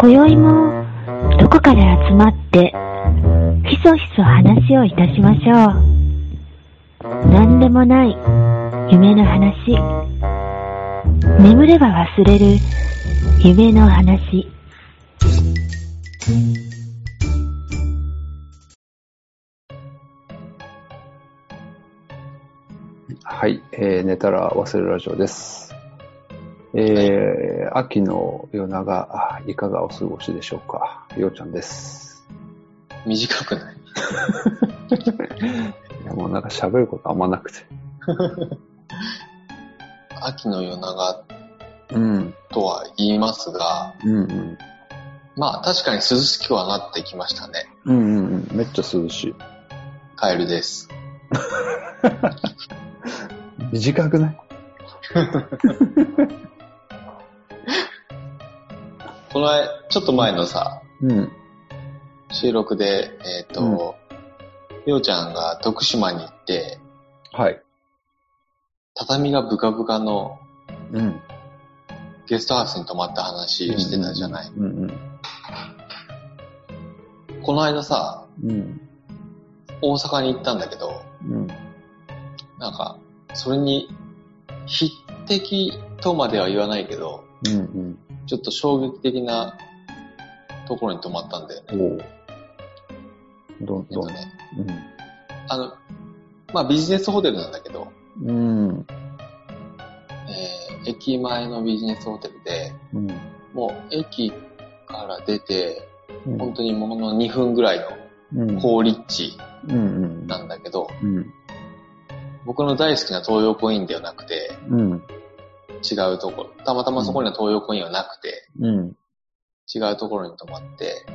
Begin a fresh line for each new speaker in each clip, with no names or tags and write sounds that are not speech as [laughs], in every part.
今宵もどこかで集まってひそひそ話をいたしましょう。何でもない夢の話。眠れば忘れる夢の話。
はい、えー、寝たら忘れるラジオです。えー、秋の夜長、あいかがお過ごしでしょうか？ようちゃんです。
短くない？[laughs]
いや、もうなんか喋ることあんまなくて。[laughs]
秋の夜長
うん、
とは言いますが、
うん、うん。
まあ確かに涼しくはなってきましたね。
うん、うん、うん。めっちゃ涼しい。
カエルです。[laughs]
短くない？
この前、ちょっと前のさ、
うん。
収録で、えっ、と、ようちゃんが徳島に行って、
はい。
畳がブカブカの
うん。
ゲストハウスに泊まった話してたじゃない。
うん、うん。
この間さ、
うん。
大阪に行ったんだけど、
うん。
なんか、それに匹敵とまでは言わないけど、
うん、
ちょっと衝撃的なところに泊まったんだよね。
どん、どん。
えっとね、あの、まあビジネスホテルなんだけど、
うん。うん。
えー駅前のビジネスホテルで、
うん。
もう駅から出て、
うん。
本当にものの2分ぐらいの
うん。
高立地
うん。うん。
なんだけど、
うん。
僕の大好きな東洋コインではなくて、
うん。
違うところ、たまたまそこには東洋コインはなくて、
うん。
違うところに泊まって、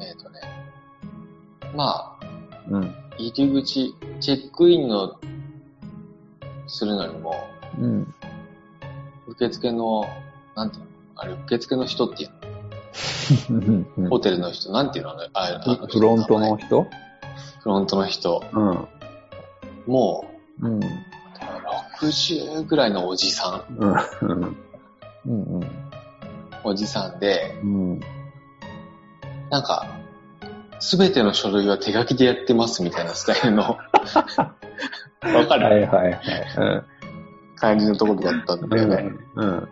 えっ、とね、まあ、
うん。
入り口、チェックインの、するのにも、
うん。
受付の、なんていうのあれ、受付の人っていう
うん
のホテルの人、なんていうの？あのああの人
フロントの人？
フロントの人。
うん。
も
うん。
う、60ぐらいのおじさん。
うん。うん。うん。
おじさんで、
うん。
なんか、すべての書類は手書きでやってますみたいなスタイルの、[laughs] わかる、
はいはいはい。
感じのところだったんだよね。
うん。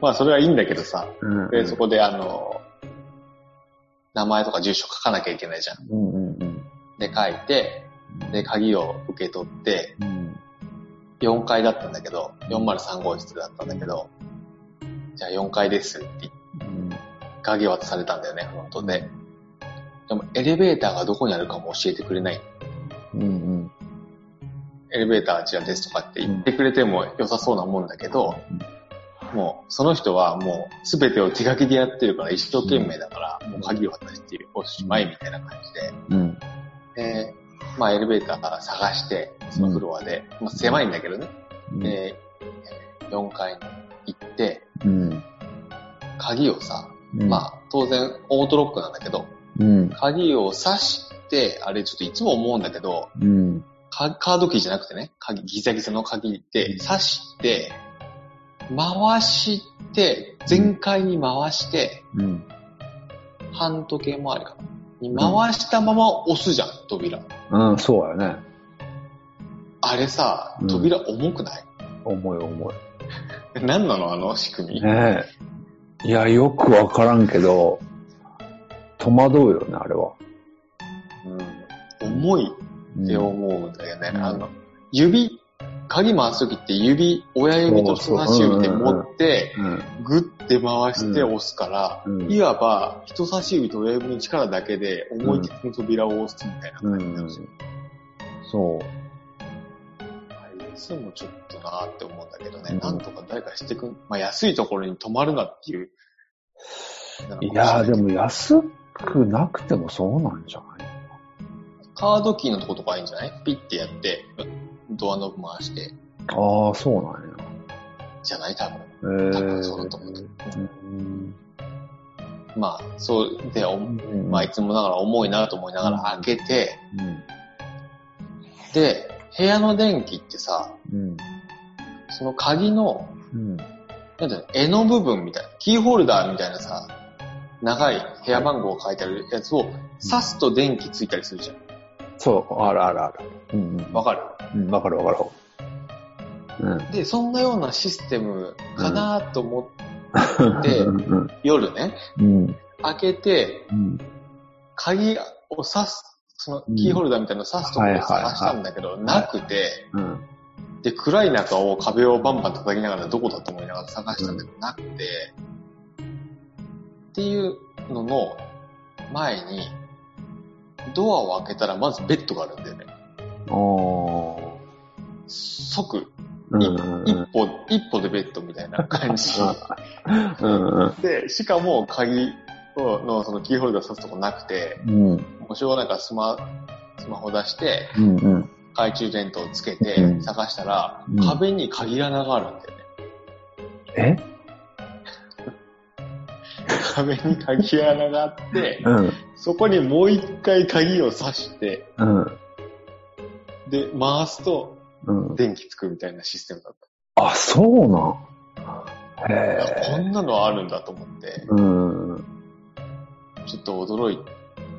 まあそれはいいんだけどさ、
うん。
で、そこであの、名前とか住所書かなきゃいけないじゃん。
うんうんうん。
で、書いて、で、鍵を受け取って、
うん。
4階だったんだけど、403号室だったんだけど、じゃあ4階ですって。鍵を渡されたんだよね、フロントで。でも、エレベーターがどこにあるかも教えてくれない。
うんうん。
エレベーターあちらですとかって言ってくれても良さそうなもんだけど、もう、その人はもう、すべてを手書きでやってるから一生懸命だから、もう鍵を渡しておしまいみたいな感じで、
うん。
で、まあエレベーターから探して、そのフロアで、まあ狭いんだけどね、で、4階に行って、
うん。
鍵をさ、
うん。
まあ当然オートロックなんだけど、
うん。
鍵を挿して、あれちょっといつも思うんだけど、
うん。
カカードキーじゃなくてね、鍵、ギザギザの鍵で挿して、回して、全開に回して、
うん。
半時計回りかな。に回したまま押すじゃん、扉。
うん、そうやね。
あれさ
うん、
扉重くない、
重い重い。[laughs]
何なのあの仕組み？
ねえ。いや、よくわからんけど、戸惑うよね、あれは。
うん、重い
うん
って思うんだよね。
うん
あの、指、鍵回すときって指、親指と人差し指で持って、
うん。
グッて回して押すから、
うん
いわば人差し指と親指の力だけで思い切って扉を押すみたいな感じなんですよ。
そう。
あいつもちょっとなーって思うんだけどね、
うん
なんとか誰かしてくん、まあ安いところに泊まるなっていう。
いやー、でも安くなくてもそうなんじゃない？
カードキーのとことかいいんじゃない？ピッてやって、ドアノブ回して、
ああ、そうなん
じゃない多分。
や。え
多
ー。
分そうだと思う。
うん。
まあ、そうで、お
うん
まあいつもながら重いなと思いながら開けて、
うん。
で、部屋の電気ってさ、
うん。
その鍵の
うん。
なんていうの、絵の部分みたいな、キーホルダーみたいなさ、長い部屋番号が書いてあるやつを刺すと電気ついたりするじゃん。
そう、あるあるある。うんうん。
わかる
うん、わかるわかる。うん。
で、そんなようなシステムかなと思って、
うんうん
夜ね、
うん。
開けて、
うん。
鍵を刺す、そのキーホルダーみたいなのを刺すところを探したんだけど、なくて、
うん。
で、暗い中を壁をバンバン叩きながらどこだと思いながら探したんだけど、なくて、っていうのの前に、ドアを開けたらまずベッドがあるんだよね。
おー。
即、
うん
い
うん
一歩、一歩でベッドみたいな感じ。[laughs]
うんうん。
で、しかも鍵をのそのキーホルダー刺すとこなくて、
うん。
もうしょうがないからスマ、スマホ出して、
うんうん。
懐中電灯をつけ
う
て
ん
探したら、
うん
壁に鍵穴があるんだよね。
え？
壁に鍵穴があって、
うん。
そこにもう一回鍵を刺して、
うん。
で、回すと
うん。
電気つくみたいなシステムだっ
あ、そうなん。
た。
へ
こんなのあるんだと思って、
うん。うん。
ちょっと驚い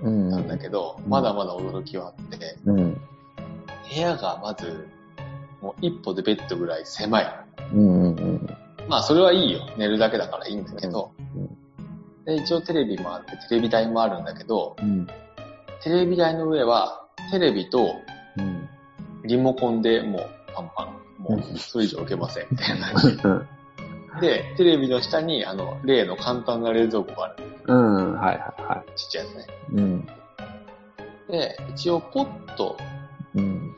たんだけど、
うん
まだまだ驚きはあって、
うん。
部屋がまず、もう一歩でベッドぐらい狭い。
うんうん
まあそれはいいよ。寝るだけだからいいんだけど、
うん
で一応テレビもあって、テレビ台もあるんだけど、
うん。
テレビ台の上は、テレビと
うん。
リモコンでもうパンパン。もうそれ以上置けません。みたいな感じ。
うん。
で、テレビの下に、あの、例の簡単な冷蔵庫がある。
うん。はいはいは
ちっちゃいやつね。
い。うん。
で、一応ポット、
うん。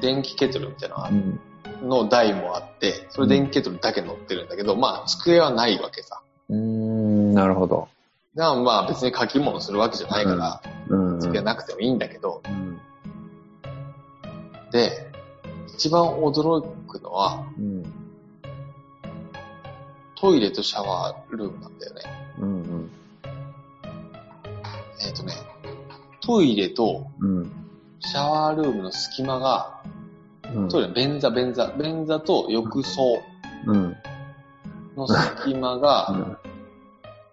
電気ケトルみたいな
うん。
の台もあって、それ電気ケトルだけ乗ってるんだけど、まあ、机はないわけさ。
うーん、なるほど。
だからまあ別に書き物するわけじゃないから、
うん。
机なくてもいいんだけど、
うん。
で、一番驚くのは、
うん。
トイレとシャワールームなんだよね。
うん。うん。
えっ、とね、トイレと
うん。
シャワールームの隙間が、
うん。
トイレ、便座、便座、便座と浴槽
うん。
の隙間
う
が、
ん。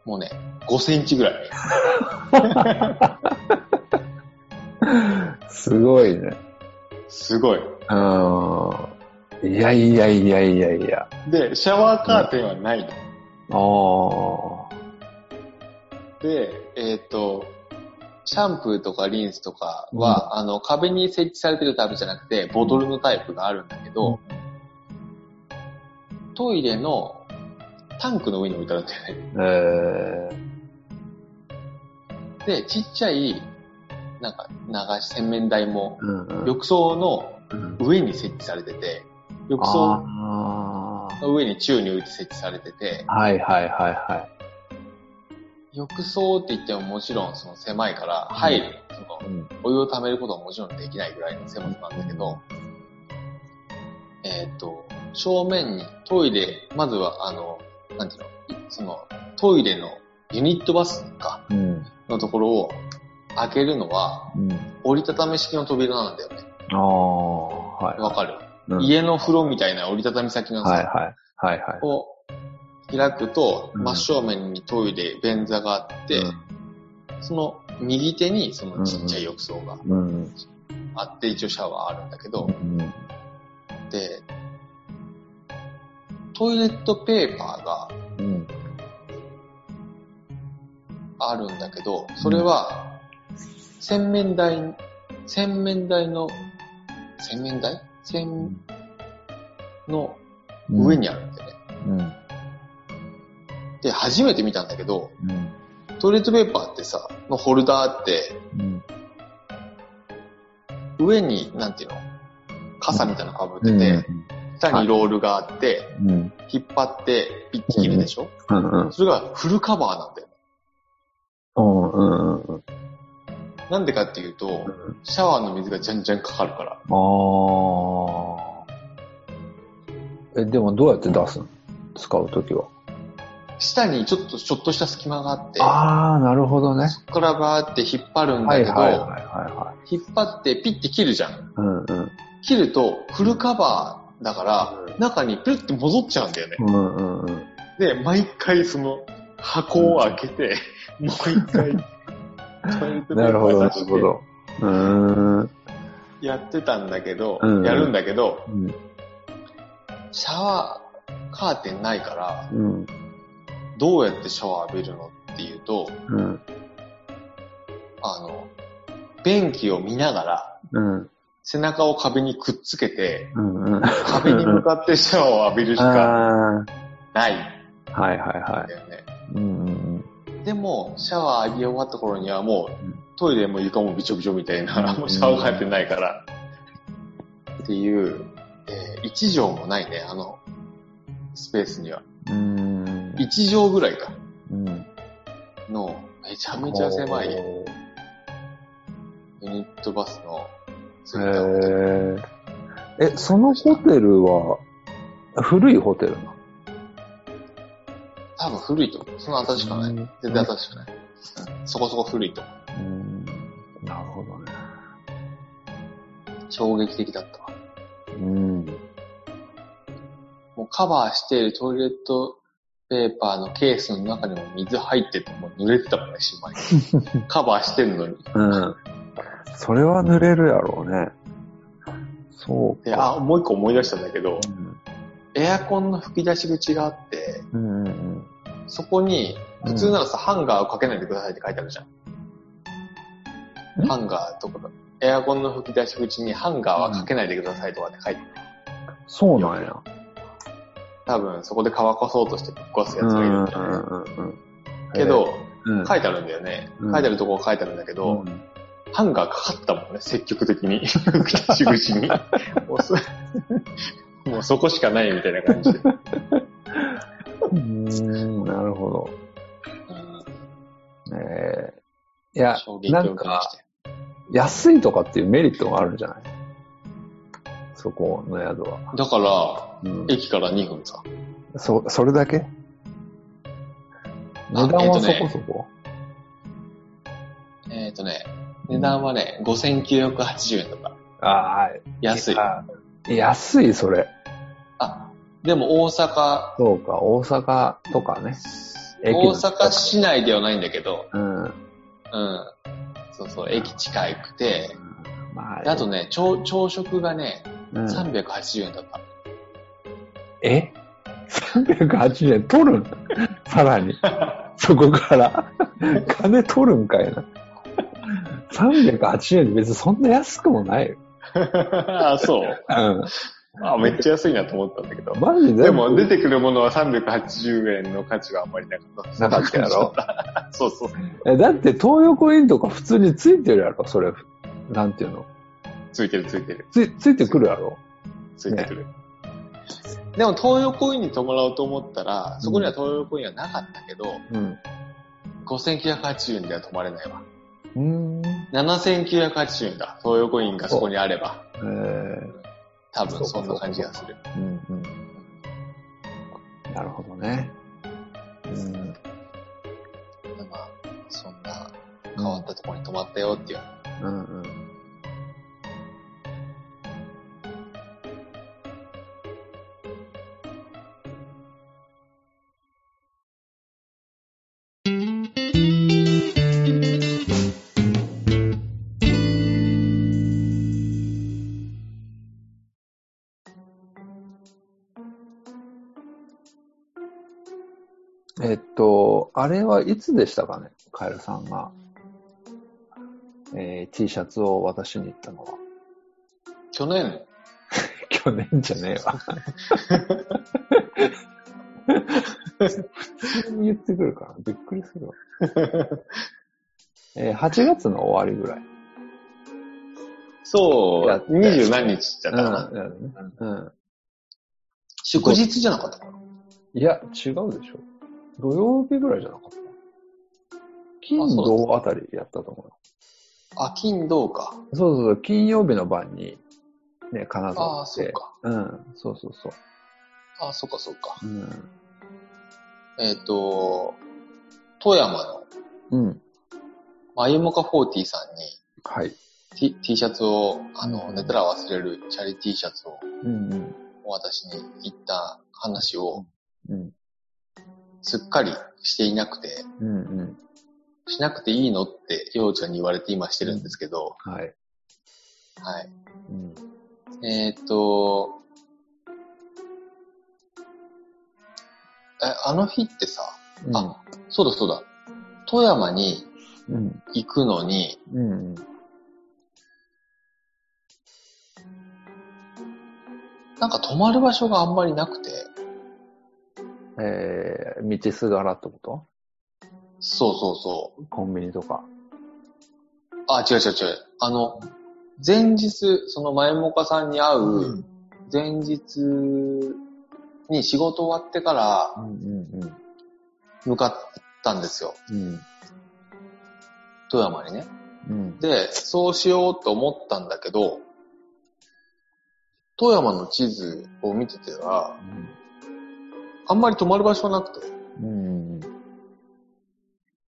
もうね、5センチぐらい。[laughs]
すごいね。
すごい。
うん。いやいやいやいやいや。
で、シャワーカーテンはないの。
ああ。
で、えっ、と、シャンプーとかリンスとかは、あの、壁に設置されてるタイプじゃなくて、ボトルのタイプがあるんだけど、トイレのタンクの上に置いてあるんだよね。
え
で、ちっちゃい、なんか、流し洗面台も。浴槽の
うん
上に設置されてて、浴槽
あ
の上に宙に浮いて設置されてて、
あ。はいはいはいはい。
浴槽って言ってももちろんその狭いから入る、その
うん。
お湯を溜めることはもちろんできないぐらいの狭さなんだけど、えっ、と、正面にトイレ、まずはあの、なんていうの、そのトイレのユニットバスか、
うん。
のところを開けるのは
うん。
折りたたみ式の扉なんだよね。
ああ。はい。
わかる、
うん
家の風呂みたいな折りたたみ先のさ、
はいはい。はいはい。
を開くと、
うん
真正面にトイレ、便座があって、その右手にそのちっちゃい浴槽が
うん。
あって、一応シャワーあるんだけど、
うん。
で、トイレットペーパーが
うん。
あるんだけど、それは、洗面台、洗面台の、洗面台？洗の上にあるんだよね。
うん。
で、初めて見たんだけど、
うん。
トイレットペーパーってさ、のホルダーって、
うん。
上に、なんていうの？傘みたいなの被ってて、下にロールがあって、
うん。
引っ張ってピッて切るでしょ、
うん。うん。
それがフルカバーなんだよ。
うん。うん。うん。
なんでかっていうと、シャワーの水がじゃんじゃんかかるから。
ああ。え、でもどうやって出すの？使うときは。
下にちょっと、ちょっとした隙間があって、
ああ、なるほどね。
そこからバーって引っ張るんだ
はい
けど、
はいはいはいは
引っ張ってピッて切るじゃん。
い。うんうん。
切るとフルカバだから、中にプルって戻っちゃうんだよね。
うんうんうん。
で、毎回その箱を開けて、もう一回、
なるほど、なるほど。
やってたんだけど、
うん
やるんだけど、
うん。
シャワーカーテンないから、
うん。
どうやってシャワー浴びるのっていうと、
うん。
あの、便器を見ながら、
うん。
背中を壁にくっつけて、
うん。うん。
壁に向かってシャワーを浴びるしか
あ
ない。
はいはいは
だよね。
い。うんうん
でも、シャワー浴び終わった頃にはも
う
トイレも床もびちょびちょみたいな、
うん
もうシャワーカーテンないから。っていう、えー、1畳もないね、あの、スペースには。
うん。うん。
1畳ぐらいか。
うん。
の、めちゃめちゃ狭い
へ
ユニットバスのついたホテル。
え。え、そのホテルは、古いホテルな
多分古いと思う。その新しくはない。
うん
全然新しくない。うん、そこそこ古いと思う。
うん。なるほどね。
衝撃的だったわ。
うん。
もうカバーしているトイレットペーパーのケースの中にも水入っててもう濡れてたもんね、しまい。[laughs] カバーしてるのに。
うん。それは濡れるやろうね。そう
で、
か。
あ、もう一個思い出したんだけど、
うん
エアコンの吹き出し口があって、
うんうん
そこに、普通ならさ、ハンガーをかけないでくださいって書いてあるじゃん。
ん
ハンガーとか、エアコンの吹き出し口にハンガーはかけないでくださいとかって書いてある。
そうなんや。
多分そこで乾かそうとしてぶっ壊すやつがいるんじゃない、
うんうんうん
けど、
うん、
書いてあるんだよね。
うん
書いてあるところ書いてあるんだけど、
うん
ハンガーかかったもんね、積極的に。口に。もうそもうそこしかないみたいな感じで。
うーん、なるほど。
うん
えー、いやなんか。安いとかっていうメリットがあるんじゃない？そこの宿は。
だから、
うん、
駅から2分さ。
そ、それだけ？
あ
値段はそこそこ、
えっ、とね、値段はね、5980円とか。
ああ、
安い。
あ安い、それ。
あ、でも大阪、
そうか、大阪とかね。駅
大阪市内ではないんだけど、
うん。
うん。そうそう、駅近くて、
ま
であとね、朝朝食がね、
うん、
380円だった。
え ?380 円取るん？さらに。[laughs] そこから。金取るんかいな。380円で別にそんな安くもないよ。[laughs]
あ、そう。
うん。
あ、めっちゃ安いなと思ったんだけど。
マジで？
でも出てくるものは380円の価値はあんまりなかった。
なかったやろ？[laughs]
そうそう。
えだって東横インとか普通についてるやろ？それ。なんていうの？
ついてるついてる。
つついてくるやろ？
ついてくる。でも東横インに泊まろうと思ったら、そこには東横インはなかったけど、
うん。
5980円では泊まれないわ。
うーん。
7980円だ。東横インがそこにあれば。
えー、
多分そんな感じがする。
うんうん。なるほどね。うん。
まあ、そんな変わったところに泊まったよっていう。
うんうん。あれはいつでしたかねカエルさんが、えー T シャツを渡しに行ったのは。
去年、[laughs]
去年じゃねえわ。普通に言ってくるからびっくりするわ。えー8月の終わりぐらい。
そう、二十何日だったかな。
うんうん
祝日じゃなかったかな。
いや、違うでしょ。土曜日ぐらいじゃなかった。金土あたりやったと思うよ。
あ、金土か。
そうそうそう、金曜日の晩に、ね、金
あ
沢
あ、そう
で。
か。
うん、そうそうそう。
ああ、そうか、そうか。
うん。
えっ、と、富山の
うん。
マユモカ40さんに
はい。
T, T シャツを、あの、
うん
寝たら忘れるチャリ T シャツを
うんうん。
私に言った話を
うん。
すっかりしていなくて、
うんうん。
しなくていいのって、ようちゃんに言われて今してるんですけど、
はい。
はい。
うん。
えーっと、え、あの日ってさ、あ、そうだそうだ、富山に
うん。
行くのに、
うん。うん。
なんか泊まる場所があんまりなくて、
えー、道すがらってこと？
そうそうそう。
コンビニとか。
あ、違う違う違う。あの、前日、その前もかさんに会う前日に仕事終わってから
うんうん
向かったんですよ。
うん。
富山にね。
うん。
で、そうしようと思ったんだけど、富山の地図を見てては、あんまり泊まる場所なくて、
うん。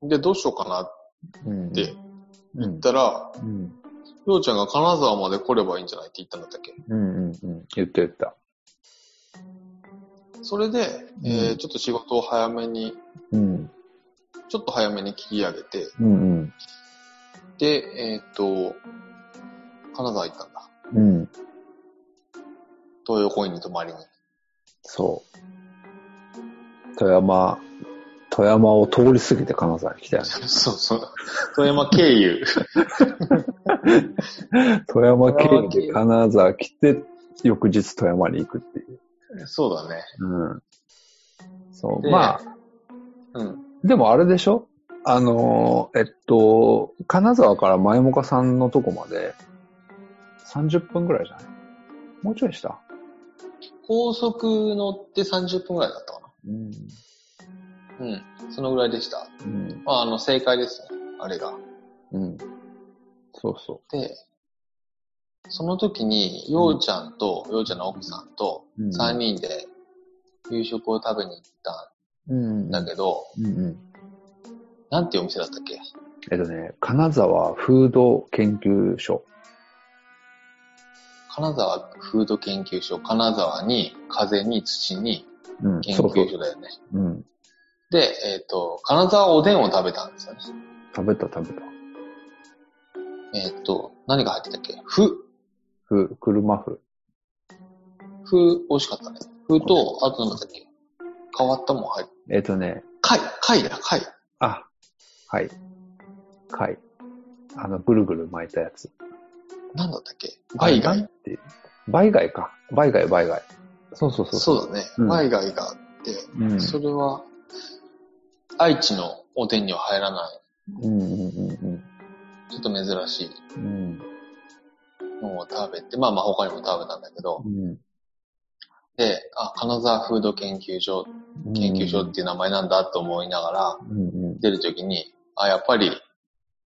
で、どうしようかなっ
うん。
て
うん。
言ったら、
うん。
ようちゃんが金沢まで来ればいいんじゃないって言ったんだったっけ？
うんうんうん。言った言った。
それで、えー、ちょっと仕事を早めに、
うん。
ちょっと早めに切り上げて、
うんうん。
で、えっ、と、金沢行ったんだ。
うん。
東洋公園に泊まりに。
そう。富山、富山を通り過ぎて金沢に来たよね。
そうそう。富山経由。[laughs]
富山経由で金沢来て、翌日富山に行くっていう。
そうだね。
うん。そう。
で
まあ、
うん。
でもあれでしょ？あのー、えっと、金沢から前もかさんのとこまで30分ぐらいじゃない？もうちょいした？
高速乗って30分くらいだったか
うん。
な。うん。そのぐらいでした。
うん。
まあ、あの、正解ですね。あれが。
うん。そうそ
で、その時に、ようちゃんと、ようちゃんの奥さんと、
う。
3人で夕食を食べに行った
人
んだけど、
うんうん。
なんていうお店だったっけ？
えっとね、金沢フード研究所。
金沢フード研究所、金沢に風に土に
うん。
研
そうそう
究所だよね。
うん。
で、えっ、と、金沢おでんを食べたんですよね。
食べた食べた。
えっ、と、何が入ってたっけ？ふ、
ふ、車麩。
ふ、美味しかったね。ふと、あとなんだっけ？変わったもん入って、
えっとね、
貝、貝だ、貝。
あ、はい。貝。あの、ぐるぐる巻いたやつ。
なんだったっけ？貝？貝。
っていう？バイ貝か。バイ貝、バイ貝。そうそうそう。
そうだね。
うん
バイ貝があって、
うん。
それは、愛知のおでんには入らない、
うんうんうん
ちょっと珍しい
うん。
のを食べて、まあまあ他にも食べたんだけど、
うん。
で、あ、金沢フード研究所、研究所っていう名前なんだと思いながら、
うんうん
出るときに、あ、やっぱり、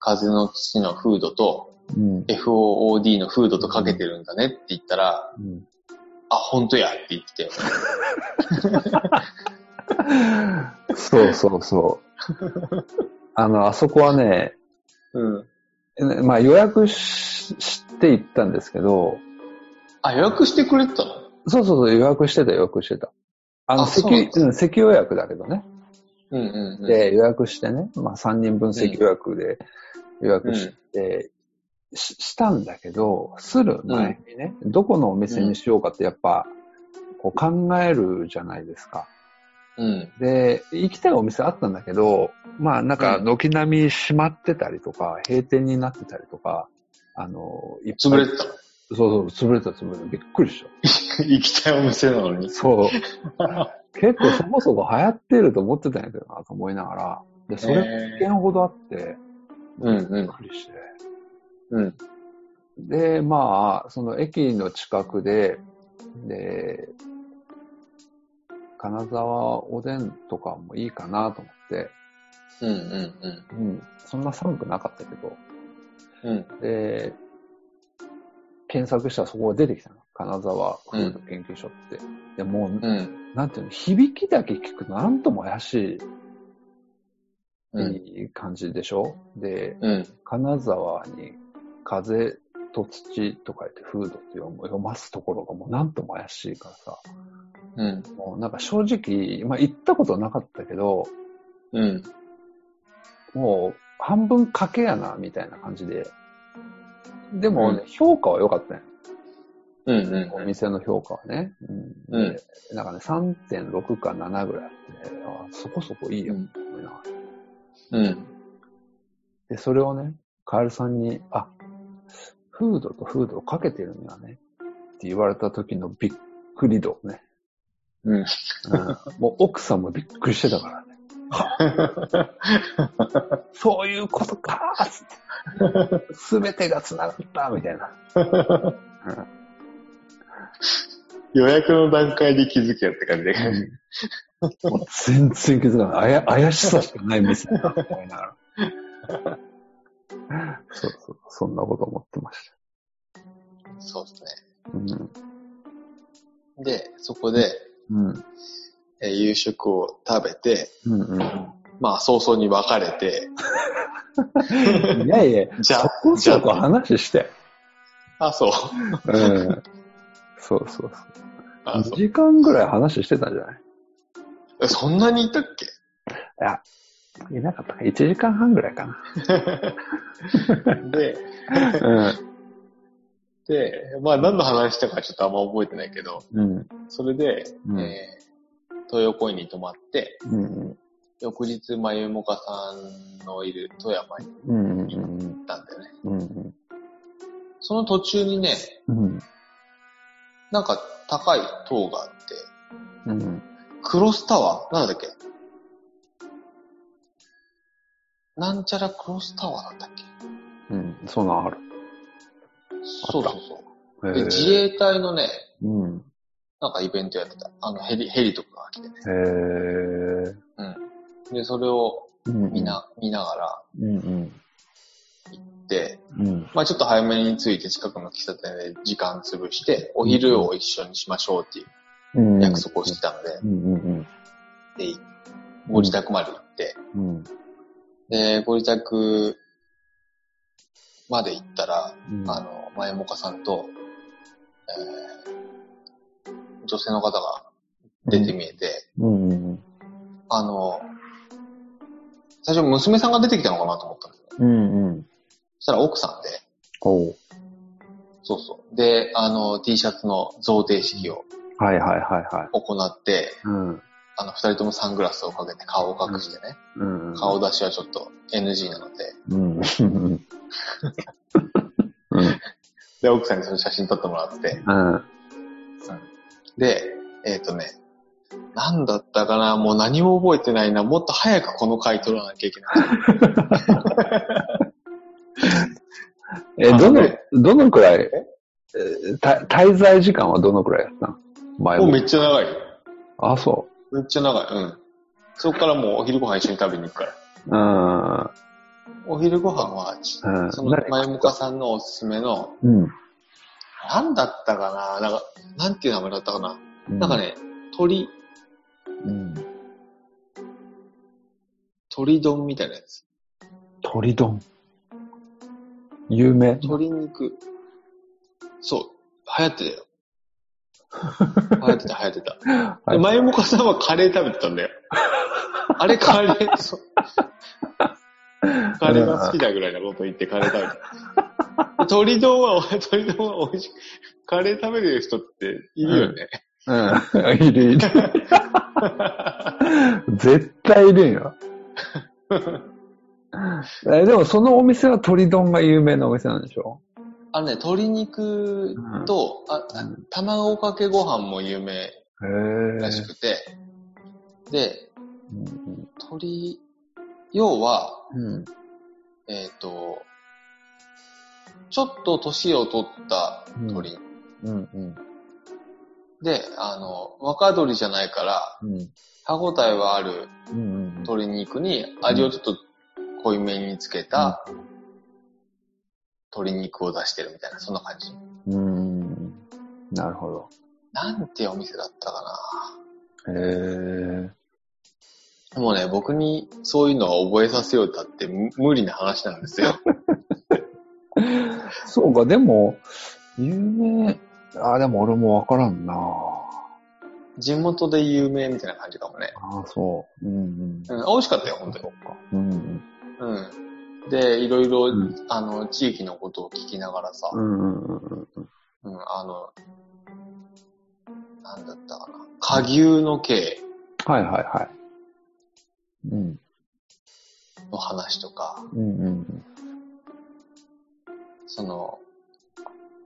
風の土のフードと、
うん。
FOOD のフードとかけてるんだねって言ったら、
うん。
あ、本当やって言ってたよ。
そうそうそう。あの、あそこはね、
うん。
まあ予約しして行ったんですけど、
あ、予約してくれてたの？
そうそうそう、予約してた予約してた。あの、席、うん、席予約だけどね。
うんうんうん。
で、予約してね、まあ3人分席予約で予約して、ししたんだけど、する前にね、どこのお店にしようかってやっぱ、こう考えるじゃないですか。
うん。
で、行きたいお店あったんだけど、まあなんか
うん
軒並み閉まってたりとか、閉店になってたりとか、あの、いっぱい
潰れてたの
そうそう、潰れた潰れた。びっくりした。[laughs]
行きたいお店なのに。
そう。[laughs] 結構そもそも流行ってると思ってたんやけどなと思いながら、で、それ1件ほどあって、
うんうん
びっくりして。
うん。
で、まあ、その駅の近くで、で、金沢おでんとかもいいかなと思って、
うんうん
うん、そんな寒くなかったけど、
うん。うん。
で、検索したらそこが出てきたの。金沢フード研究所って。でもう、
うん。
なんていうの、響きだけ聞くとなんとも怪し
うん。
いいい感じでしょ、で、
うん。
金沢に風と土と書いてフードって読む読ますところがもうなんとも怪しいからさ、
うん。
もうなんか正直、まあ行ったことなかったけど、
うん。
もう半分賭けやな、みたいな感じで。でもね、評価は良かったね。
うん。うん。
お店の評価はね。うん。
うん
でなんかね、3.6か7ぐらいあって、あそこそこいいよ、思いながら
うん。
で、それをね、カエルさんに、あ、フードとフードをかけてるんだね。って言われた時のびっくり度ね。
うん。
うん、もう奥さんもびっくりしてたからね。は [laughs] そういうことかーって。すべてが繋がったみたいな。
予約の段階で気づけよって感じで。
もう全然気づかない。あや怪しさしかない店だな、思いながら。そうそう、そんなこと思ってまし
そうですね。
た。うん。
で、そこで、
うん。
えー夕食を食べて、
うんうん。
まあ早々に別れて、
いやいや、[laughs]
じゃあ
そこそこ話して。
あ、そう。
うん。そうそうそう。
あ、
2
そう
時間ぐらい話してたんじゃない？
え。そんなにいたっけ？
いや、いなかったか。1時間半ぐらいかな。
で、
うん。
で、まあ何の話したかちょっとあんま覚えてないけど、
うん。
それで、
うん
えー東横インに泊まって、
うん。
翌日、まゆもかさんのいる富山に
うん。うん。
行ったんだよね。
うん。
その途中にね、
うん。
なんか高い塔があって、
うん。
クロスタワー？なんだっけ？なんちゃらクロスタワーなんだっけ？
うん。そんなんある。
そうそうそう。で、自衛隊のね、
うん。
なんかイベントやってた。あの、ヘリ、ヘリとかが来てね。
へー
うん。で、それを
うん。
見な、見ながら
うん。うん。
行って、
うん。
まあちょっと早めに着いて近くの喫茶店で時間潰して、お昼を一緒にしましょうっていう
うん。
約束をしてたので、
うん。うん。
で、ご自宅まで行って、
うん。
で、ご自宅まで行ったら、
うん。
あの、前もかさんと、えー女性の方が出て見えて、
うん。うん。
あの、最初娘さんが出てきたのかなと思ったんだけど、
うん。うん。
そしたら奥さんで、
おう。
そうそう。で、あの、T シャツの贈呈式を
はいはいはいはい。
行って、
うん。
あの、二人ともサングラスをかけて顔を隠してね、
うん。
顔出しはちょっと NG なので、
うん。
で、奥さんにその写真撮ってもらって、
うん。
で、えっ、とね、なんだったかな？もう何も覚えてないな。もっと早くこの回取らなきゃいけない。[laughs]
え、どのどのくらい、滞在時間はどのくらいやったの前も
もうめ。っちゃ長いよ。
あ、そ
めっちゃ長い。うん。そこからもうお昼ご飯一緒に食べに行くから。
う。うん。
お昼ご飯は、ち
うん。
その前もかさんのおすすめの、
うん。
なんだったかな？なんか、なんていう名前だったかな、
うん。
なんかね、鶏、
うん。
鶏丼みたいなやつ。
鶏丼。有名？
鶏肉。そう。流行ってたよ。流行ってた、流行ってた。
はい
で前もかさんはカレー食べてたんだよ。あれカレー、そう。[laughs] カレーが好きだぐらいなこと言ってカレー食べてた。[laughs] 鶏丼は、鶏丼は美味しい。カレー食べる人っているよね。
うん。いるいる。[laughs] 絶対いるよ。えでもそのお店は鶏丼が有名なお店なんでしょ？
あのね、鶏肉と、ああ
うん
卵かけご飯も有名。らしくて、で、
うん
鶏、要は、
うん。
えっ、と、ちょっと年を取った鶏。
うんうん。
で、あの、若鶏じゃないから、
うん。
歯応えはある。鶏肉に味をちょっと濃いめにつけた鶏肉を出してるみたいな、そんな感じ。
うん。なるほど。
なんてお店だったか
へえ。
な。もうね、僕にそういうのを覚えさせようったって無無理な話なんですよ。[laughs]
そうか、でも、有名、あ、でも俺もわからんな
地元で有名みたいな感じかもね。
ああ、そう。うんうん。
うん、美味しかったよ、本当に。
そうか。うんうん。
うん。で、いろいろ、
うん
あの、地域のことを聞きながらさ、
うん
あの、なんだったかな。下牛の系
はいはいはい。うん。
の話とか、
うんうん
その、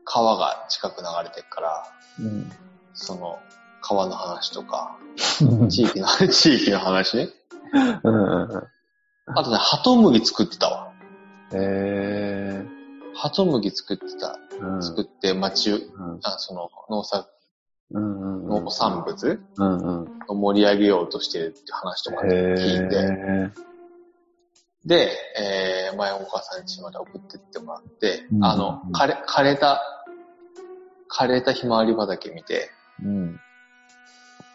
川が近く流れてるから、
うん。
その、川の話とか、
うん。
地域の、地域の話ね。
うんうんうん。
あとね、ハトムギ作ってたわ。
え
ハトムギ作ってた。
ー。うん。
作って町を、
うん
あその、農作、
うんうんうん。
農産物
うんうん。
を盛り上げようとしてるって話とか
へ
聞いて、
ー。
で、えー、前岡さん家まで送ってってもらって、
うん
あの、枯れ、枯れた、枯れたひまわり畑見て、
うん。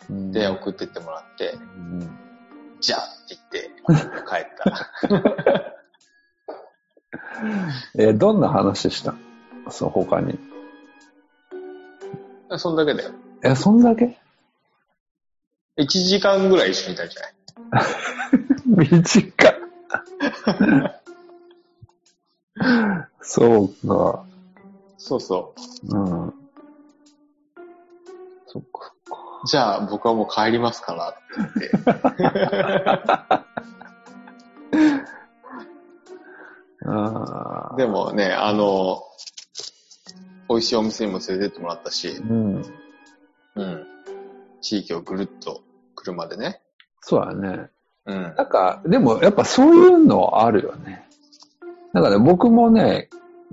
うん
で、送ってってもらって、
うん
じゃあって言って、帰った。[laughs]
えーどんな話した？そう、他に。
そんだけだよ。
え、そんだけ
？1時間ぐらい一緒にいたんじゃない？[laughs]
短っ。そうか。
そうそ
うん。そっかそっ
う。じゃあ僕はもう帰りますからって言って。[laughs] でもね、あの、美味しいお店にも連れてってもらったし、
うん。
うん。地域をぐるっと車でね。
そうだね。
うん。
なんか、でもやっぱそういうのあるよね。なんかね、僕もね、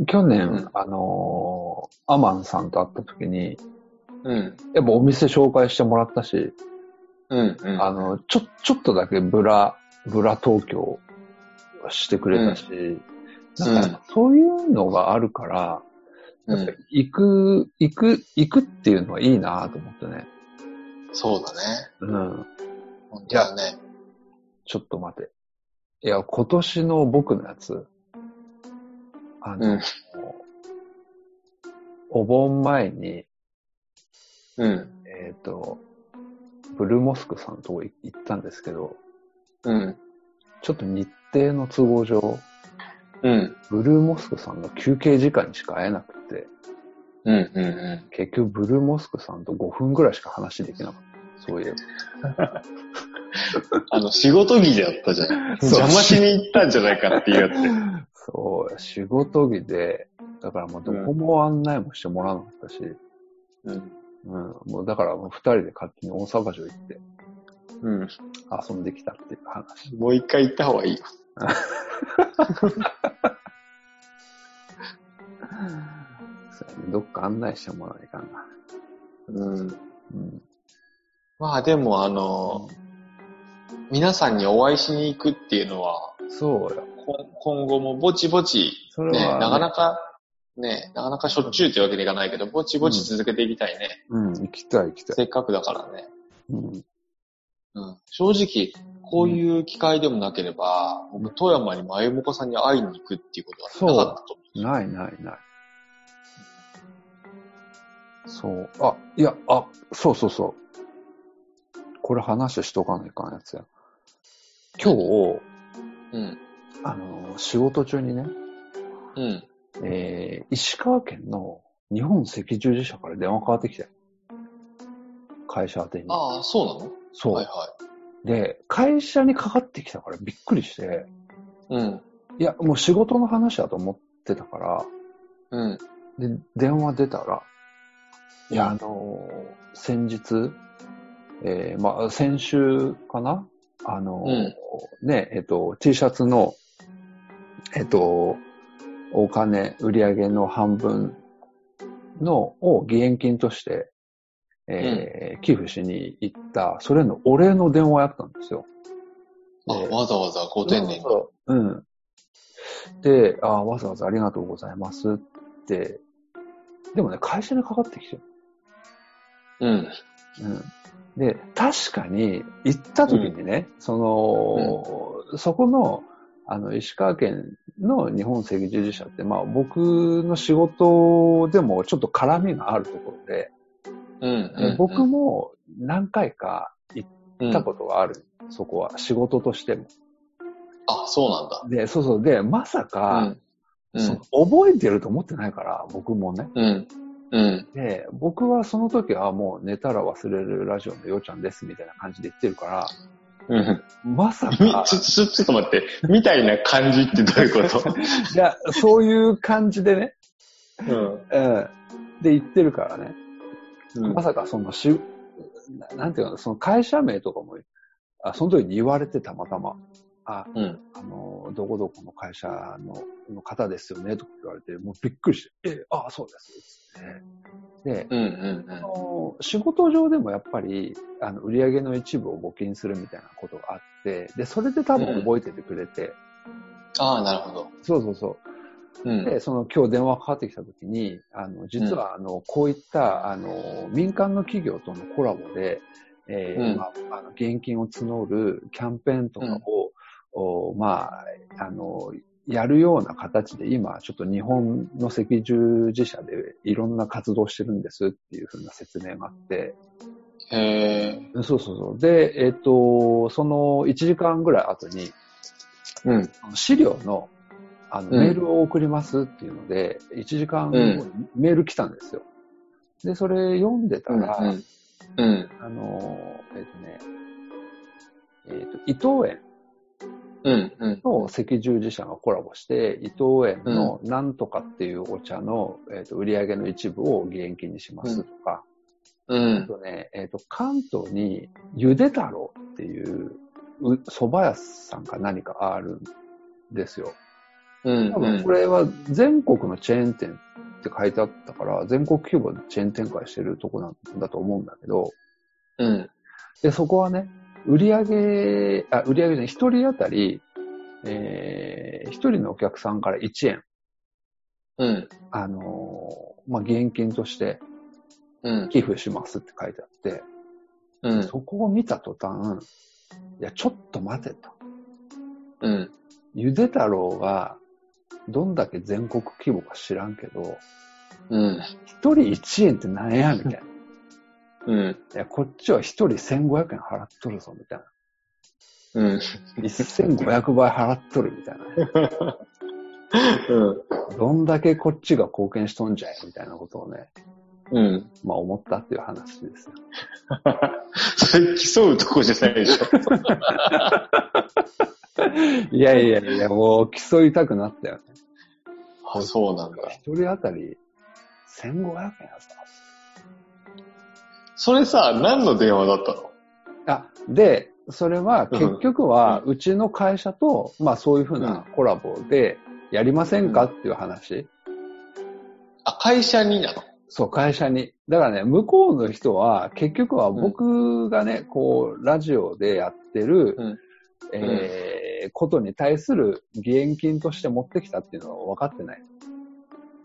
去年、
うん
あのーアマンさんと会った時に、
うん。
やっぱお店紹介してもらったし、
うん。うん。
あの、ちょ、ちょっとだけブラ、ブラ東京してくれたし、なんかそういうのがあるから、
うん
行く、行く、行くっていうのはいいなと思ってね。
そうだね。
うん。
本当だね。
ちょっと待て。いや、今年の僕のやつ、あの、
うん
お盆前に、
うん。
えっ、と、ブルーモスクさんのとこ行ったんですけど、
うん。
ちょっと日程の都合上、
うん。
ブルーモスクさんの休憩時間にしか会えなくて、
うん。うん。うん。
結局ブルーモスクさんと5分ぐらいしか話できなかった。そういえば。[laughs]
あの、仕事着でやったじゃん。邪魔しに行ったんじゃないかっていうやつ。
そう、仕事着で、だからもうどこも案内もしてもらわなかったし、
うん。
うん、もうだからもう二人で勝手に大阪城行って
うん。
遊んできたっていう話。
もう一回行った方がいいよ。[laughs]
そうやねどっか案内してもらわないかんな。
うん。
うん。
まあでもあの、皆さんにお会いしに行くっていうのは、
そうよ。
こ今後もぼちぼち、ね、
それは、
なかなか、ね、なかなかしょっちゅうってわけにいかないけど、ぼちぼち続けていきたいね。
うん、行きたい行きたい。
せっかくだからね。
うん。
うん、正直、こういう機会でもなければ、僕、富山に前もこさんに会いに行くっていうことはなかったと思う。
ないないない。そう。あ、いや、あ、そうそうそう。これ話しとかないかんやつや。今日、
うん。
あの、仕事中にね、
うん。
えー、石川県の日本赤十字社から電話かかってきて。会社宛てに。
ああ、そうなの？
そう、
はいは
で、会社にかかってきたからびっくりして、
い。うん。
いや、もう仕事の話だと思ってたから、
うん。
で、電話出たら、いや、
うん
あのー先日、えーまあ、先週かな？あのーね、えっと、T シャツの、えっと、お金、売り上げの半分の、を義援金として、えー寄付しに行った、それのお礼の電話やったんですよ。
あ、
で
わざわざご丁寧に。
そううん。で、あわざわざありがとうございますって、でもね、会社にかかってきてる。
うん。
うん。で、確かに、行った時にね、その、そこの、あの、石川県の日本赤十字社って、まあ僕の仕事でもちょっと絡みがあるところで、
うん。うん。
僕も何回か行ったことがある、そこは、仕事としても。
あ、そうなんだ。
で、そうそう。で、まさか、
うん。
その覚えてると思ってないから、僕もね。
うん。うん。
で、僕はその時はもう寝たら忘れるラジオのようちゃんですみたいな感じで言ってるから、
うん。
まさ
み [laughs] ちょ、
か、
ちょ、ちょっと待って。みたいな感じってどういうこと？[laughs]
いや、そういう感じでね、
うん。
うん。で言ってるからね、
うん
まさかそのし、ななんていうの、その会社名とかも、あその時に言われてたまたま、あ、
うん。
あの、どこどこの会社のの方ですよね、とか言われて、もうびっくりして、え、あそうです、つって。で、
うん。うん。
あの仕事上でもやっぱり、あの、売り上げの一部を募金するみたいなことがあって、で、それで多分覚えててくれて、
ああ、なるほど。
そうそうそう。
うん。
で、その今日電話かかってきた時に、あの、実はあの、こういった、あの、民間の企業とのコラボで、えー
うん
まあ、あの、現金を募るキャンペーンとかを、おまあ、あの、やるような形で今、ちょっと日本の赤十字社でいろんな活動してるんですっていうふうな説明があって、
へえ。
そうそうそう。で、えっ、と、その1時間ぐらい後に、
うん。
資料のあの
うん
メールを送りますっていうので、1時間後にメール来たんですよ。で、それ読んでた
うん。
ら、
うん。うん。
あの、えっ、とね、えっ、と、伊藤園
うん。うん。
と赤十字社がコラボして、伊藤園のなんとかっていうお茶の、えー、と売り上げの一部を義援金にしますとか、
う
あ
ん。
とね、えっ、と、関東にゆで太郎っていうう蕎麦屋さんか何かあるんですよ。
うん。
多分これは全国のチェーン店って書いてあったから、全国規模でチェーン展開してるとこなんだと思うんだけど、
うん。
で、そこはね、売り上げ、あ、売り上げじゃない、一人当たり、えー、一人のお客さんから1円、
うん。
あのーまあ、現金として
うん。
寄付しますって書いてあって、
うん。
そこを見た途端、いや、ちょっと待てと。
うん。
ゆで太郎が、どんだけ全国規模か知らんけど、
うん。
一人1円ってなんやみたいな。
うん。
いや、こっちは一人1500円払っとるぞ、みたいな。
うん。
1500倍払っとる、みたいな。
うん。
どんだけこっちが貢献しとんじゃい、みたいなことをね、
うん。
まあ思ったっていう話ですよ。[laughs]
それ競うとこじゃないでしょ。[laughs]
いやいやいや、もう競いたくなったよね。
あ、そうなんだ。
一人当たり1500円やさ。
それさ、何の電話だったの？
あ、で、それは結局は、うちの会社と、まあそういうふうなコラボでやりませんかっていう話。
あ、会社になの？
そう、会社に。だからね、向こうの人は、結局は僕がね、こう、ラジオでやってる、
うん
えーことに対する義援金として持ってきたっていうのは分かってない。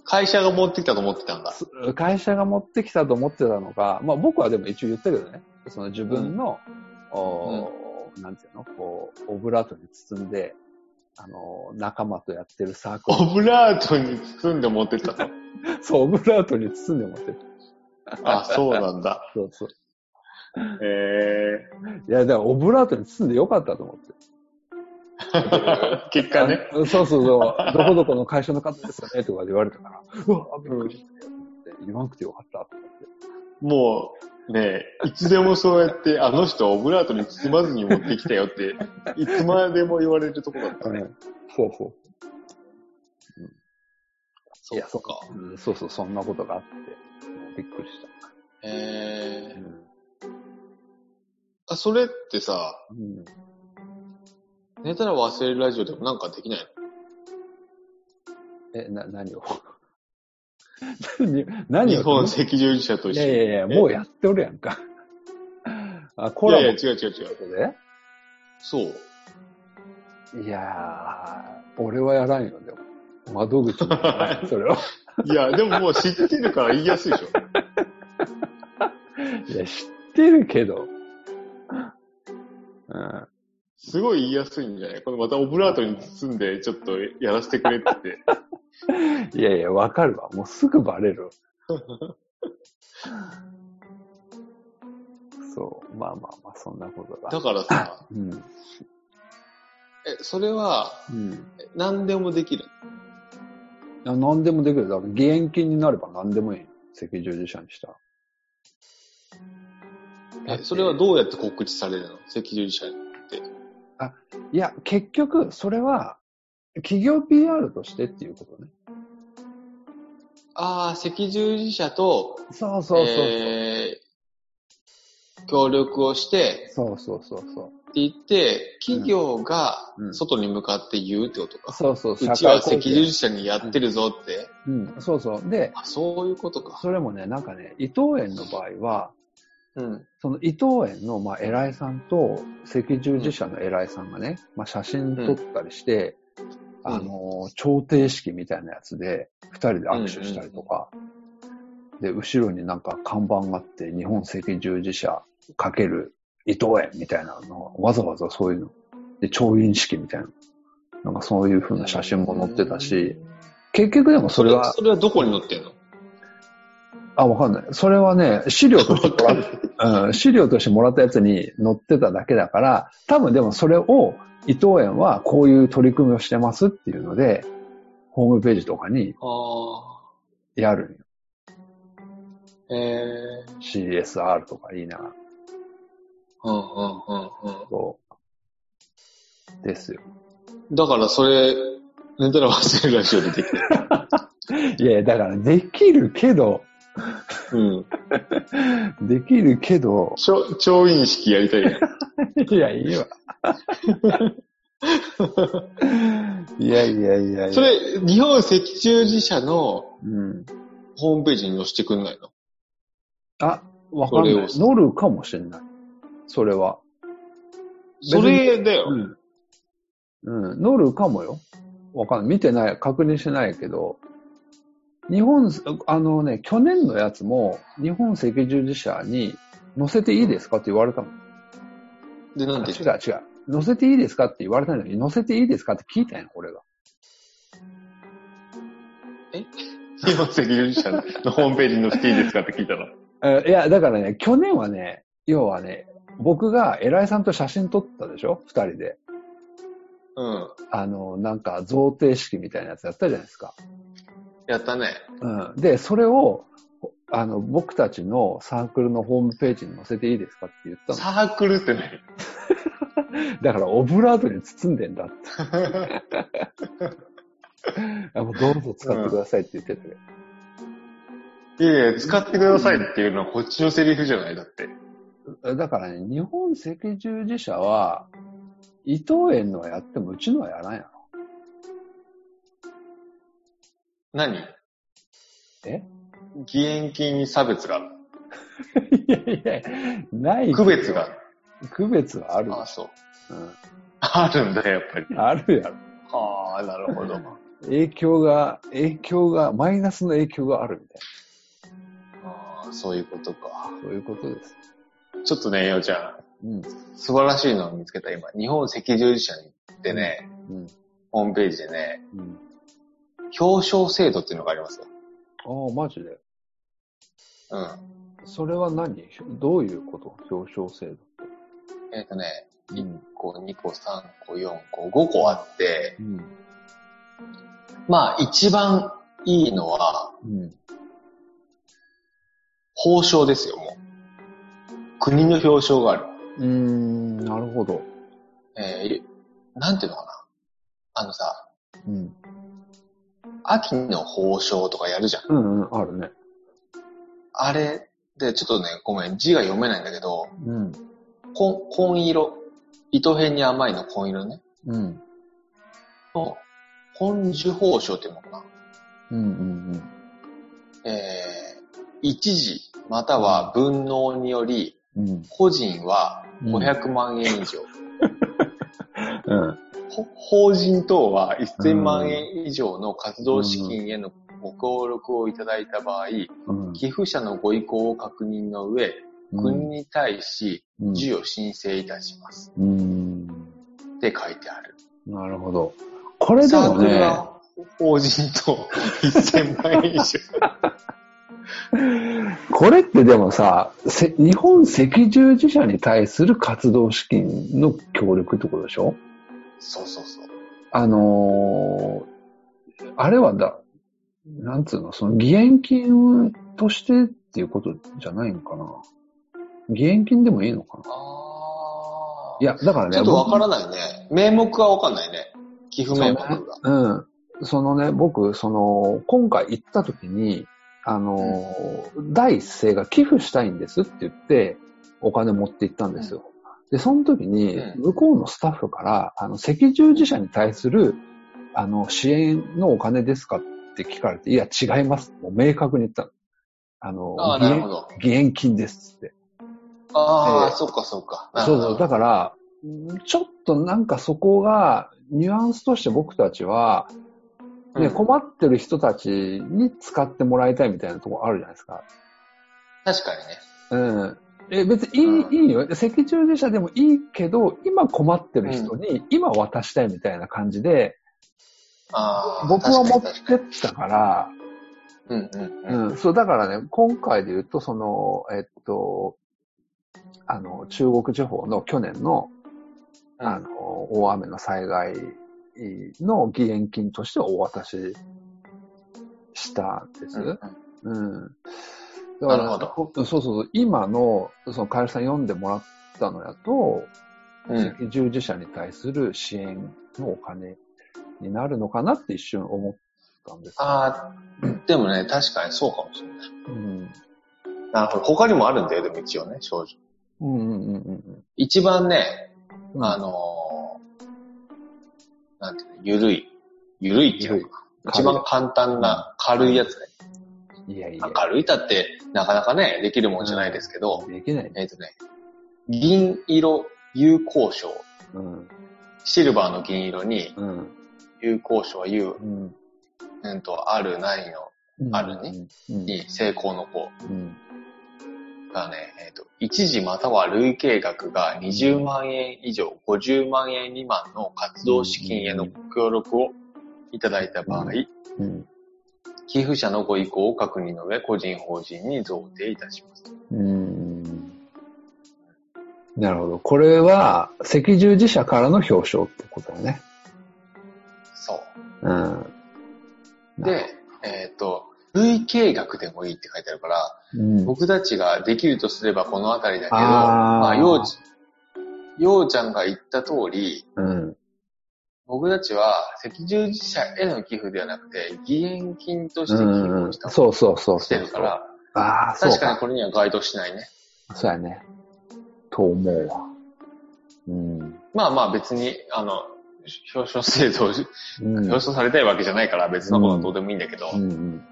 会社が持ってきたと思ってたんだ。
す会社が持ってきたと思ってたのか、まあ僕はでも一応言ったけどね、その自分の、おーなんていうの、こう、オブラートに包んで、あの、仲間とやってるサークル。
オブラートに包んで持ってったの？[laughs]
そう、オブラートに包んで持ってる。
あ、そうなんだ。[laughs]
そうそう。
え
いや、だからオブラートに包んでよかったと思って。
ー、[laughs] 結果ね。
あそうそうそう、どこどこの会社の方ですよね、とか言われたから、うわ、びっくりしたよって言わなくてよかったと思って。
もう、ねいつでもそうやって、あの人オブラートに包まずに持ってきたよって、いつまでも言われるとこだったね。
そうそう。
そ
いや、そうか。うんそうそう、そんなことがあって、びっくりし
えー
た。うん
あ、それってさ、
うん
寝たら忘れるラジオでもなんかできないの？
え、な、何を？[laughs] 何何を？
日本赤十字社と
い
一緒に。
やいやいや、もうやっておるやんか。[laughs] あ、コラボ
いやいや、違う違う違う。そう。
いやー、俺はやらんよ、でも。窓口もやらんそれは。
いや、でももう知ってるから言いやすいでしょ。[laughs]
いや、知ってるけど。うん。
すごい言いやすいんじゃない？このまたオブラートに包んで、ちょっとやらせてくれって。[laughs]
いやいや、わかるわ。もうすぐバレる。[laughs] そう。まあまあまあ、そんなことが。
だからさ、[laughs]
うん。
え、それは、
うん。
え何でもできる。
あ何でもできる。だから、義援金になれば何でもいい。赤十字社にしたら。
え、それはどうやって告知されるの？赤十字社って。
いや、結局、それは、企業 PR としてっていうことね。
ああ、赤十字社と、
そうそうそう。
えー協力をして、
そうそうそうそう。
って言って、企業が
うん
外に向かって言うってことか。
そうそう、
うちは赤十字社にやってるぞって。
うん、そうそう。で、
あ、そういうことか。
それもね、なんかね、伊藤園の場合は、
うん。
その伊藤園の、まあ、偉いさんと赤十字社の偉いさんがね、まあ、写真撮ったりして、
うん。
あの、調停式みたいなやつで、二人で握手したりとか、で、後ろになんか看板があって、日本赤十字社かける伊藤園みたいなの、わざわざそういうの。で、調印式みたいな。なんかそういう風な写真も載ってたし、結局でもそ
れ
は、
それはどこに載ってんの？
あ、わかんない。それはね、資料としてもらっ、[laughs] うん、資料としてもらったやつに載ってただけだから、多分でもそれを伊藤園はこういう取り組みをしてますっていうので、ホームページとかに
あ
やるんよ。
あ。えー。
CSR とか言いながら。
うんうんうん
そう。ですよ。
うん。だからそれ、寝たら忘れるラジオでできる。[laughs]
いやいや、だからできるけど、
うん。
できるけど、
調調印式やりたいね。[laughs]
いや、いいわ。[laughs] いやいやいやいや。
それ、日本赤十字社の
うん。
ホームページに載せてくんないの？
あ、わかんない。乗るかもしれない。それは。
それだよ。
うん。うん。乗るかもよ。わかんない。見てない、確認してないけど、日本、あのね、去年のやつも、日本赤十字社に載せていいですか？って言われたもん。
で、なんて
違う違う。載せていいですかって言われたのに、載せていいですか？って聞いたんよ、俺が。[laughs]
日本赤十字社のホームページに載せていいですかって聞いたの？
えいや、だからね、去年はね、要はね、僕が偉いさんと写真撮ったでしょ？二人で。
うん。
あの、なんか、贈呈式みたいなやつやったじゃないですか。
やったね。
うん。で、それを、あの、僕たちのサークルのホームページに載せていいですかって言った
サークルって何
の。[laughs] だから、オブラートに包んでんだって。[laughs] あもうどうぞ使ってくださいって言ってて。
いやいや、使ってくださいっていうのはこっちのセリフじゃないだって。
だからね、日本赤十字社は、伊藤園のはやってもうちのはやらんやろ。
何？
え？
義援金に差別がある。
いやいや、ない
区別がある。
区別はある。
ああ、そう。
うん、
あるんだ、やっぱり。
あるやろ。
ああ、なるほど。
影響が、影響が、マイナスの影響があるみたい
ああ、そういうことか。
な。そういうことです。
ちょっとね、ようちゃん、
うん。
素晴らしいのを見つけた、今。日本赤十字社に行ってね、
うん。
ホームページでね、
うん。
表彰制度っていうのがありますよ。
ああ、マジで。
うん。
それは何？どういうこと？表彰制度って。
えっ、とね、
うん
1個、2個、3個、4個、5個あって、
うん。
まあ一番いいのは、
うん。
報奨ですよ、もう。国の表彰がある。
うーん、なるほど。
えー、なんていうのかな。あのさ、
うん。
秋の報奨とかやるじゃん。
うんうん、あるね。
あれで、ちょっとね、ごめん、字が読めないんだけど、
うん。
紺紺色、糸辺に甘いの紺色ね。
うん。
の、本樹報奨っていうのかな。
うんうん
えー、一時、または分納により、
うん。うん。
個人は
うん
500万円以上。
うん。
ほ法人等は1000万円以上の活動資金へのご協力をいただいた場合、
うん。
寄付者のご意向を確認の上、国に対し
うん
授与申請いたします。
うん。
って書いてある。
なるほど。これでもね、
法人と1000万円以上。[laughs]
これってでもさ、せ日本赤十字社に対する活動資金の協力ってことでしょ？
そうそうそう。
あのーあれはだ、なんつうの、その義援金としてっていうことじゃないのかな義援金でもいいのかな
あ
いや、だからね、
ちょっとわからないね。名目はわかんないね。寄付名目が。
うん。そのね、僕、その、今回行った時に、あの、第一声が寄付したいんですって言って、お金持って行ったんですよ。で、その時に
う、ん
向こうのスタッフから、あの、赤十字社に対する、あの、支援のお金ですかって聞かれて、いや、違います。もう明確に言ったの。あの、
ああ、
義援
なるほど。
義援金ですって。
ああ、
ええ
そっかそっか。
そうそう。だから、ちょっとなんかそこが、ニュアンスとして僕たちは、ね、
うん
困ってる人たちに使ってもらいたいみたいなところあるじゃないですか。
確かにね。
うん。え、別にいい、
うん
いいよ。赤十字社でもいいけど、今困ってる人に今渡したいみたいな感じで。僕は持ってったから、
うんうんうん。
うん、そう、だからね、今回で言うと、その、えっと、あの、中国地方の去年の、あの、大雨の災害の義援金としてお渡ししたんです。
うんうん
うん。だから
なるほど
ほそうそうそう、今の、その、カエルさん読んでもらったのやと、
うん。
赤十字社に対する支援のお金になるのかなって一瞬思ったんですよ。
ああ、でもね、確かにそうかもしれない。
うん。
なるほど。他にもあるんだよ、でも一応ね、少女。
うんうんうんうん
一番ね、
うん。
あのーなんていうの、ゆるい。ゆるいっていうのかな。一番簡単な軽いやつね。
いやいや
まあ、軽いたってなかなかね、できるもんじゃないですけど、
できないね。
えっ、とね、銀色有効賞。
うん。
シルバーの銀色に
うん。
有効賞は有、
うん。
うんと、あるないの、あるね。
うん。
に成功の子
うん。
がね、えっ、と、一時または累計額が20万円以上、50万円未満の活動資金へのご協力をいただいた場合、
うん。
寄付者のご意向を確認の上、個人法人に贈呈いたします。
うん。なるほど。これは、赤十字社からの表彰ってことだね。
そう。
うん。
で、えっ、と、累計額でもいいって書いてあるから、
うん、
僕たちができるとすればこのあたりだけど、
あー
まあ、ようち、ようちゃんが言った通り、
うん。
僕たちは赤十字社への寄付ではなくて、義援金として寄付
うん
をした
そうそうそう
して。るから、
ああ、そう
確かに
か。
これには該当しないね。
そうやね。と思うわ。うん。
まあまあ別に、あの、表彰制度を、
うん。
表彰されたいわけじゃないから別のことはどうでもいいんだけど、
うんうん。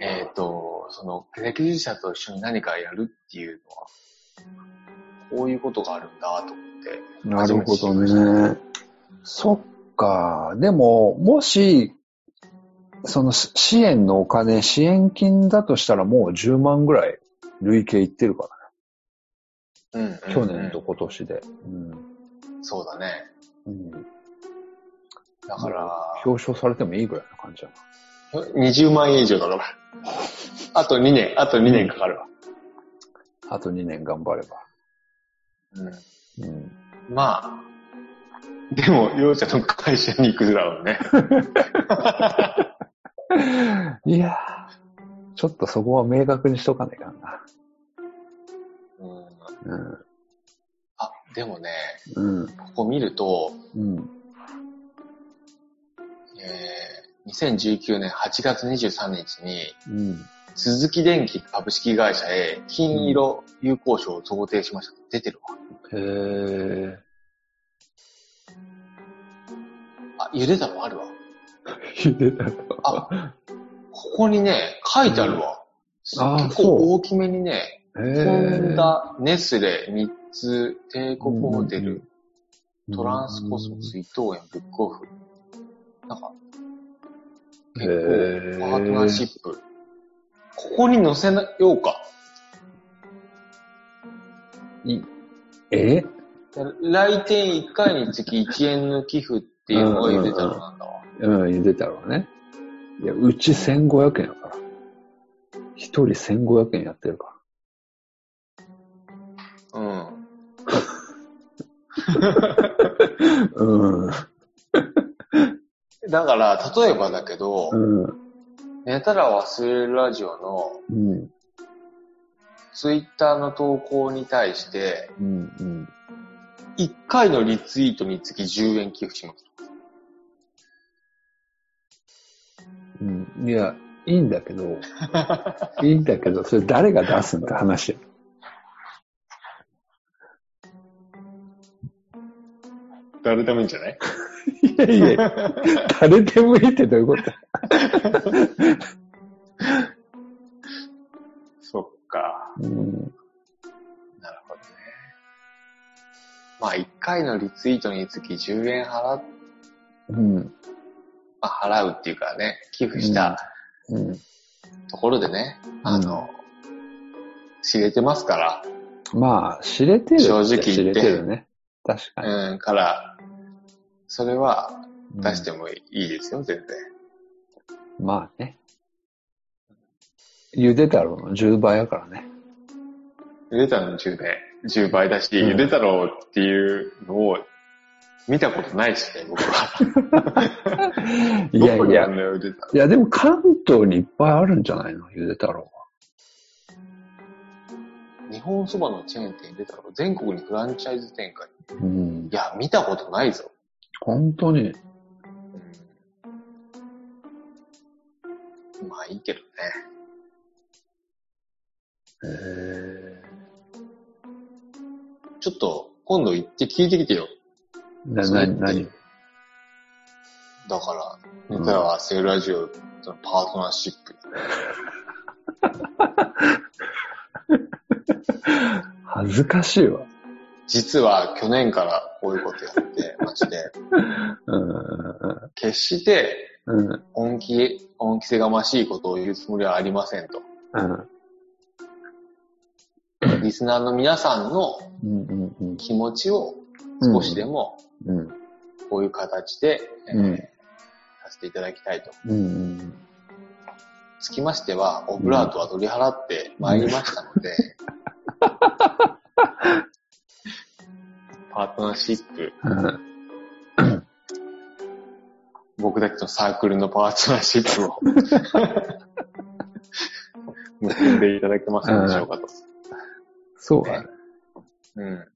えっ、と、その、赤十字社と一緒に何かやるっていうのは、こういうことがあるんだと思って。
なるほど。ね。そっか。でも、もし、そのし支援のお金、支援金だとしたらもう10万ぐらい累計いってるから
うんうんうん
ね。去年と今年で。
そうだね。
うん。うん。
だから、
表彰されてもいいぐらいな感じだな。
20万円以上だから。あと2年、あと2年かかるわ。
あと2年頑張れば。
うん
うん。
まあ、でも、ようちゃんの会社に行くだろうね。[laughs]
いやー、ちょっとそこは明確にしとかないかんな。
うん、
うん。
あ、でもね、
うん。
ここ見ると、
うん。
えー、2019年8月23日に、
うん。
鈴木電機株式会社へ金色有効賞を贈呈しました。出てるわ。
へー。
あ、ゆで卵あるわ。
ゆでた
あ、ここにね、書いてあるわ。
あー
結構大きめにね、
へ
ホ
ー。
ンダ、ネスレ、3つ、帝国ホテル、トランスコスモス、伊藤園、ブックオフ。なんか、結構、パートナーシップ。ここに載せようか。
いえ？
来店1回につき1円の寄付っていうのがゆで太郎なんだわ。
うん、ゆで太郎ね。いや、うち1500円やから。一人1500円やってるか
うん。
ら。うん。
だから、例えばだけど、
うん。
寝たら忘れるラジオの
うん。
ツイッターの投稿に対して、
うん。うん。
1回のリツイートにつき10円寄付します。
うん。いや、いいんだけど、[laughs] いいんだけど、それ誰が出すんって話や。
誰でもいいんじゃない？
いやいや、誰でもいいってどういうこと？[laughs]
そっか。
うん。
まあ、1回のリツイートにつき10円払っ、
うん。
まあ、払うっていうかね、寄付した
うん。
ところでね、あの、知れてますから、
まあ、知れてる
正直
知れ
て
てるね。確かに。
うん、から、それは出してもいいですよ、全然。
まあね。ゆで太郎の10倍やからね。
ゆで太郎の10倍、10倍だし、
うん
ゆで太郎っていうのを見たことないしね、僕は。[laughs]
いやいや。いやでも関東にいっぱいあるんじゃないの？ゆで太郎は。
日本そばのチェーン店ゆで太郎、全国にフランチャイズ展開。
うん
い。や、見たことないぞ。
本当に。
うん、まあいいけどね。
へえ。
ちょっと、今度行って聞いてきてよ。
な、な、
それって
何？
だから、ネタはセールラジオとのパートナーシップ。[laughs]
恥ずかしいわ。
実は去年からこういうことやってま [laughs] して、
うん。
決して
うん。
恩気、恩着せがましいことを言うつもりはありませんと。
うん。
リスナーの皆さんの。気持ちを少しでも
うん。
こういう形で、させていただきたいと。
うん。
つきましては、オブラートは取り払ってまいりましたので、パートナーシップ、
うん。
僕たちのサークルのパートナーシップを [laughs] 結んでいただけませんでしょうかと。
そうだね。
うん。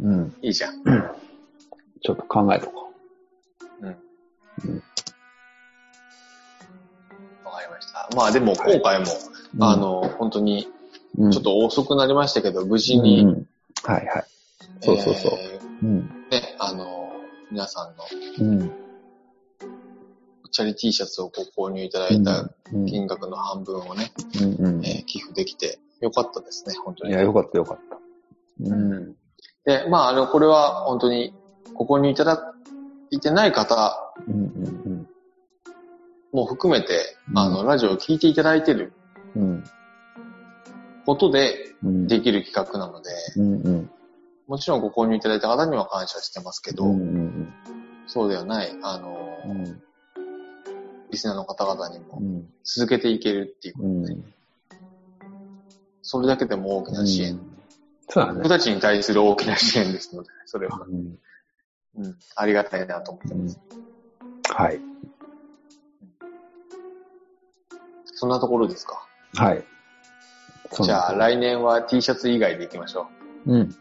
うん。
いいじゃん。
ちょっと考えとこ
うん。
うん
わかりました。まあでも今回も、
う。
あの、本当に、
うん、
ちょっと遅くなりましたけど、無事
うん、
に、
うんはいはい。そうそうそう。
え
うん。
ーね、あの、皆さんの
うん。
チャリ T シャツをご購入いただいた
うん。
金額の半分をね、
うん。うん。
えー寄付できてよかったですね、本当に。
いや、よかったよかった。うん。
で、まあ、あの、これは本当にご購入いただいてない方
うん。うん。
も含めて、
うん
あの、ラジオを聞いていただいてる
うん。
ことで
うん。
できる企画なので、
うん。うん。
もちろんご購入いただいた方には感謝してますけど、
うん。うん。
そうではない、あの、
うん。
リスナーの方々にも
うん。
続けていけるっていう、
うん。
それだけでも大きな支援。
そうだね。
僕たちに対する大きな支援ですので、それは、
うん。
うん、ありがたいなと思ってます。
はい。
そんなところですか？
はい。
じゃあ来年は T シャツ以外でいきましょ
うん。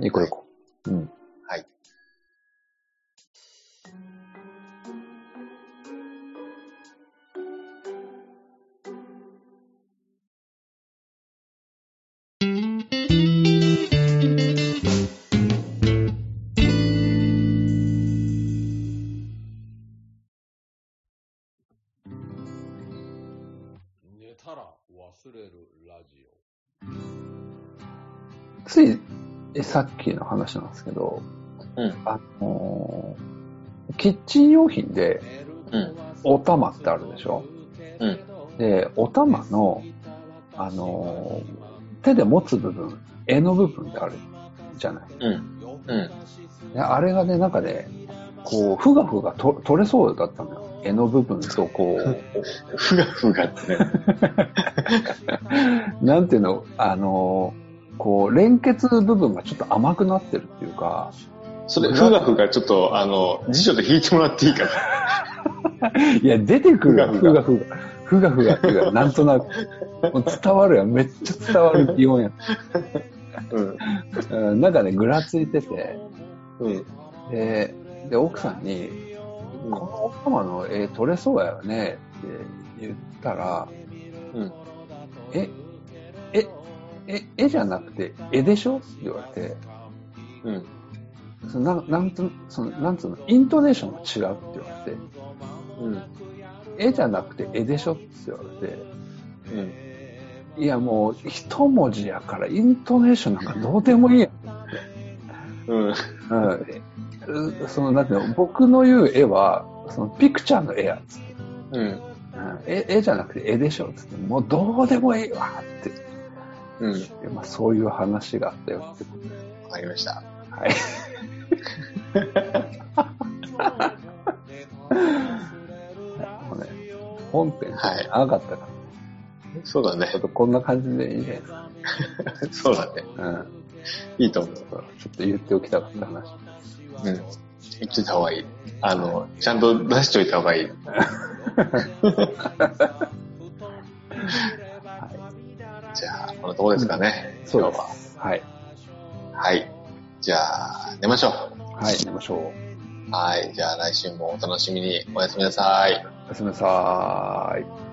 行こう行こう。うん。
寝たら忘れるラジ
つい、えさっきの話なんですけど、
うん。
あのーキッチン用品で
オ。
うん
お玉ってあるでしょ？
うん。
で、お玉の、あのー手で持つ部分、柄の部分ってあるじゃない？
うん。うん。
であれがね、なんかね、こう、ふがふがと取れそうだったのよ。柄の部分と、こう、[laughs]
ふがふがってね。[laughs]
なんていうの、あの、こう、連結部分がちょっと甘くなってるっていうか、
それ、ふがふがちょっと、あの、辞書で引いてもらっていいかな。[laughs]
いや、出てくるよ、ふ
ふが
がふが。ふがふがっていうか、なんとなく。伝わるよ、めっちゃ伝わる気温や。
うん。
うんなんかね、ぐらついてて、
うん。
で、で、奥さんに、この奥様の絵撮れそうやよねって言ったら、
うん。
え、え、え、絵じゃなくて絵でしょ？って言われて、
うん。
そのなんなんつそのなんつうの、イントネーションが違うって言われて、
うん。
絵じゃなくて絵でしょ？って言われて、
うん。
いやもう一文字やからイントネーションなんかどうでもいいやん。
うん。
うん、その、なんていうの、僕の言う絵は、そのピクチャーの絵やつって。
うん。
うん絵絵じゃなくて絵でしょっつって、もうどうでもいいわって。
うん。
でまあ、そういう話があったよってこ
わかりました。
と。[laughs] はい。もうね、本編
はい
長かったから、
そうだね
ちょっ。とこんな感じでいいじゃないですか。[laughs]
そうだね。
うん。
いいと思う。
ちょっと言っておきたかった話。
うん。言っといた方がいい。あの、ちゃんと出しといた方がいい。[laughs] じゃあ、このとこですかね。
そうで
今日は。
す。はい。
はい。じゃあ、寝ましょ
はい、寝ましょう。
う。はい。じゃあ、来週もお楽しみに。おやすみなさい。
おやすみなさーい。